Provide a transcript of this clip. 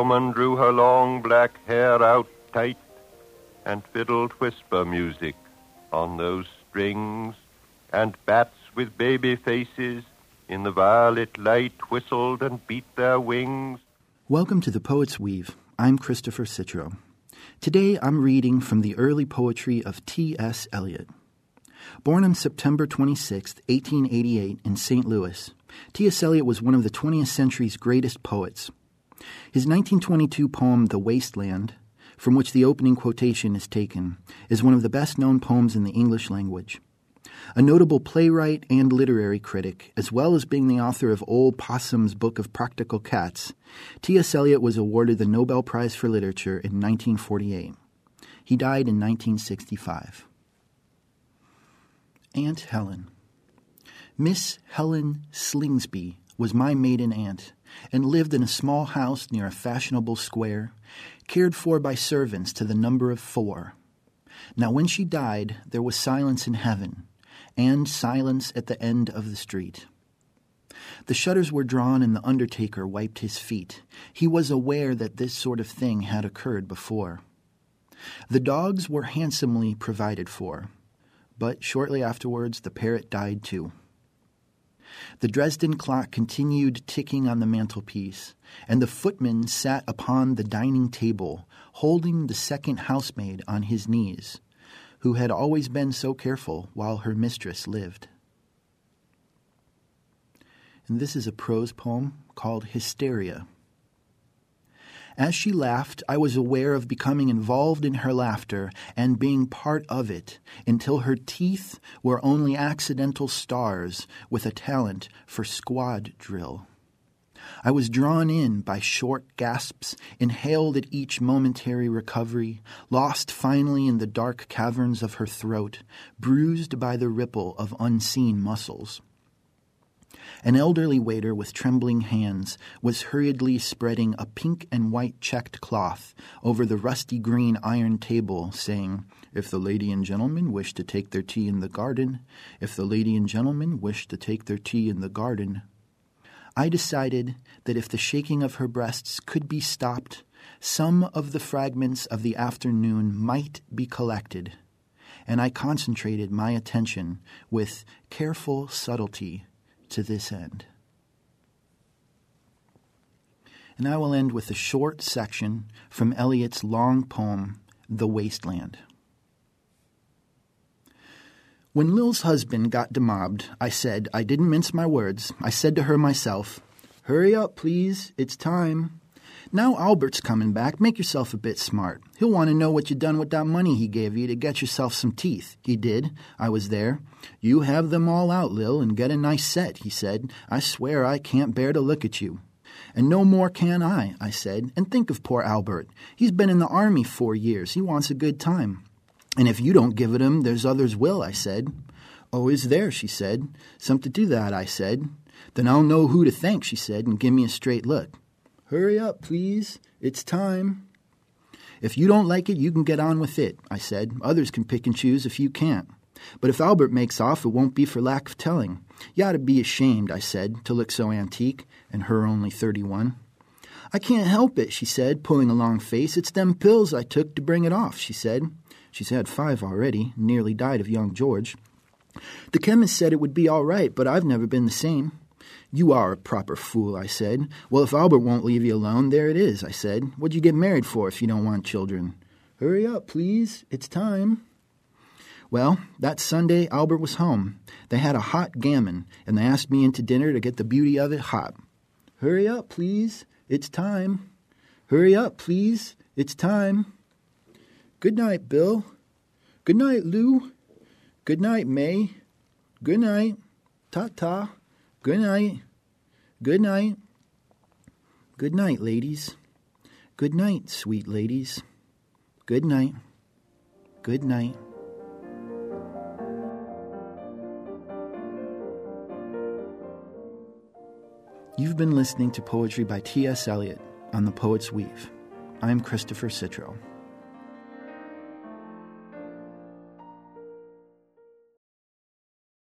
woman drew her long black hair out tight and fiddled whisper music on those strings, and bats with baby faces in the violet light whistled and beat their wings. Welcome to the Poet's Weave. I'm Christopher Citro. Today I'm reading from the early poetry of T.S. Eliot. Born on September 26, 1888, in St. Louis, T.S. Eliot was one of the 20th century's greatest poets. His 1922 poem, The Waste Land, from which the opening quotation is taken, is one of the best known poems in the English language. A notable playwright and literary critic, as well as being the author of Old Possum's Book of Practical Cats, T.S. Eliot was awarded the Nobel Prize for Literature in 1948. He died in 1965. Aunt Helen. Miss Helen Slingsby was my maiden aunt and lived in a small house near a fashionable square, cared for by servants to the number of four. Now, when she died, there was silence in heaven, and silence at the end of the street. The shutters were drawn, and the undertaker wiped his feet. He was aware that this sort of thing had occurred before. The dogs were handsomely provided for, but shortly afterwards the parrot died too. The Dresden clock continued ticking on the mantelpiece, and the footman sat upon the dining table, holding the second housemaid on his knees, who had always been so careful while her mistress lived. And this is a prose poem called Hysteria. As she laughed, I was aware of becoming involved in her laughter and being part of it until her teeth were only accidental stars with a talent for squad drill. I was drawn in by short gasps, inhaled at each momentary recovery, lost finally in the dark caverns of her throat, bruised by the ripple of unseen muscles. An elderly waiter with trembling hands was hurriedly spreading a pink and white checked cloth over the rusty green iron table, saying, If the lady and gentleman wish to take their tea in the garden, if the lady and gentleman wish to take their tea in the garden. I decided that if the shaking of her breasts could be stopped, some of the fragments of the afternoon might be collected, and I concentrated my attention with careful subtlety to this end. And I will end with a short section from Eliot's long poem, The Waste Land. When Lil's husband got demobbed, I said, I didn't mince my words. I said to her myself, Hurry up, please. It's time. Now Albert's coming back. Make yourself a bit smart. He'll want to know what you done with that money he gave you to get yourself some teeth. He did. I was there. You have them all out, Lil, and get a nice set, he said. I swear I can't bear to look at you. And no more can I, I said. And think of poor Albert. He's been in the army four years. He wants a good time. And if you don't give it him, there's others will, I said. Oh, is there, she said. Something to do that, I said. Then I'll know who to thank, she said, and give me a straight look. Hurry up, please. It's time. If you don't like it, you can get on with it, I said. Others can pick and choose if you can't. But if Albert makes off, it won't be for lack of telling. You ought to be ashamed, I said, to look so antique, and her only thirty one. I can't help it, she said, pulling a long face. It's them pills I took to bring it off, she said. She's had five already, nearly died of young George. The chemist said it would be all right, but I've never been the same. You are a proper fool, I said. Well, if Albert won't leave you alone, there it is, I said. What'd you get married for if you don't want children? Hurry up, please. It's time. Well, that Sunday, Albert was home. They had a hot gammon, and they asked me into dinner to get the beauty of it hot. Hurry up, please. It's time. Hurry up, please. It's time. Good night, Bill. Good night, Lou. Good night, May. Good night. Ta ta. Good night. Good night. Good night, ladies. Good night, sweet ladies. Good night. Good night. You've been listening to poetry by T.S. Eliot on The Poet's Weave. I'm Christopher Citro.